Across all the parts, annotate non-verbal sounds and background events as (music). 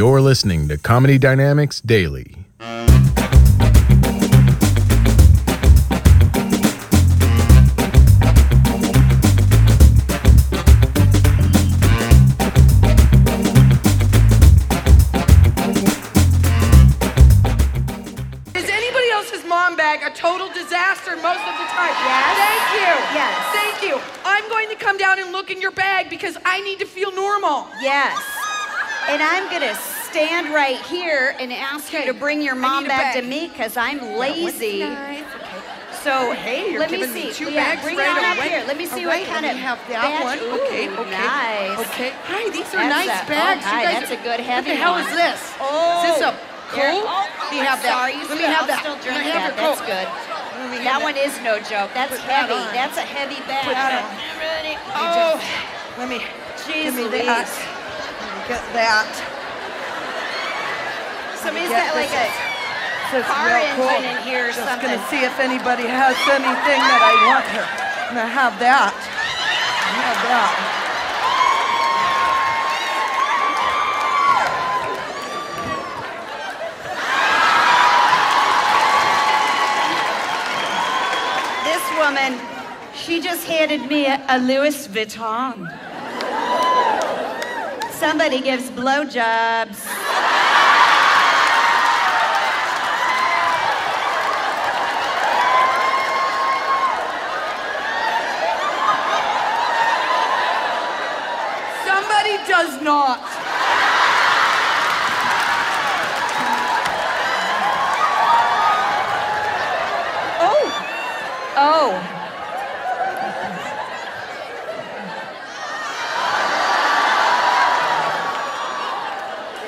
You're listening to Comedy Dynamics Daily. Is anybody else's mom bag a total disaster most of the time? Yes. Thank you. Yes. Thank you. I'm going to come down and look in your bag because I need to feel normal. Yes. And I'm gonna stand right here and ask you to bring your mom a back to me because I'm lazy. Okay. So Hey, you're let me see. two yeah, bags bring right it on away. up here. Let me see right, what kind of have that one. Ooh, okay, okay. Nice. Okay. Hi, these are That's nice a- oh, bags. oh, you hi, guys that's are- a good heavy What the hell one. is this? Oh. Is this oh, a Here- Coke? oh, Let me have that. you Let me have that. Let me have that. That's good. Let me have That one is no joke. That's heavy. That's a heavy bag. Put that on. Oh, let me. Jeez give me Louise. Get that. Somebody's got like a car real engine in here or Just something. gonna see if anybody has anything that I want here. I'm gonna have that. I have that. This woman, she just handed me a, a Louis Vuitton. Somebody gives blowjobs. Somebody does not. Oh, oh oh.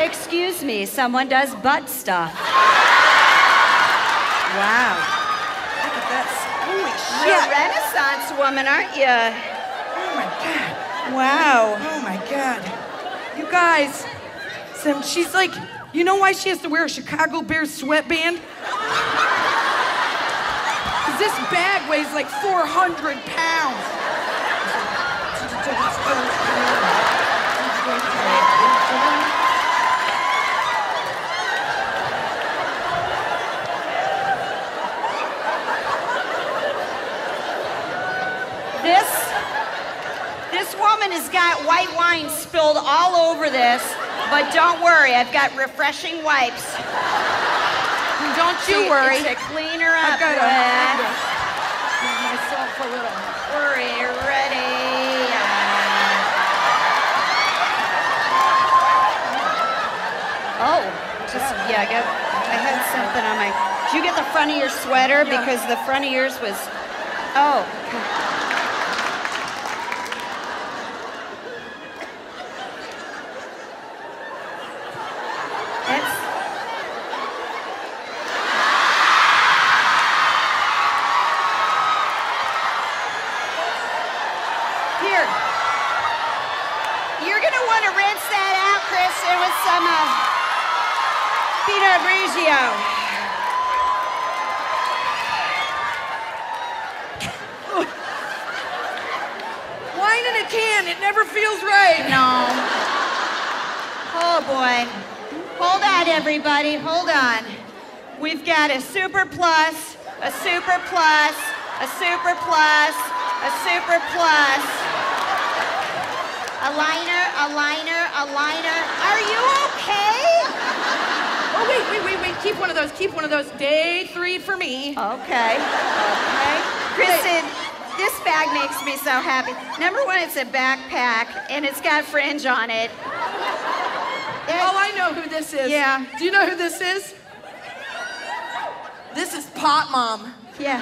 Excuse me, someone does butt stuff. Wow. Look at that. Holy You're a. Renaissance woman, aren't you? Oh my god. Wow. Oh my god. You guys. Some, she's like, you know why she has to wear a Chicago Bears sweatband? Because this bag weighs like 400 pounds. (laughs) This this woman has got white wine spilled all over this, but don't worry, I've got refreshing wipes. Don't you to- worry. To clean her up I've got to give myself a little. Worry, ready. Oh, just yeah, I got. I had something on my. Did you get the front of your sweater because the front of yours was? Oh. That's. Here. You're gonna want to rinse that out, Kristen, with some uh, Pinot Grigio. Wine in a can, it never feels right. No. Oh boy. Hold on, everybody. Hold on. We've got a super plus, a super plus, a super plus, a super plus. A liner, a liner, a liner. Are you okay? Oh, wait, wait, wait, wait. Keep one of those. Keep one of those. Day three for me. Okay. Okay. Kristen, this bag makes me so happy. Number one, it's a backpack and it's got fringe on it. Oh, I know who this is. Yeah. Do you know who this is? This is Pot Mom. Yeah.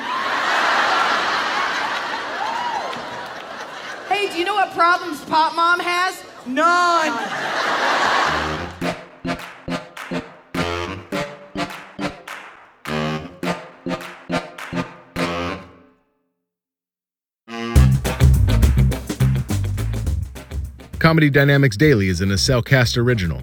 Hey, do you know what problems Pot Mom has? None. Comedy Dynamics Daily is an Acelcast original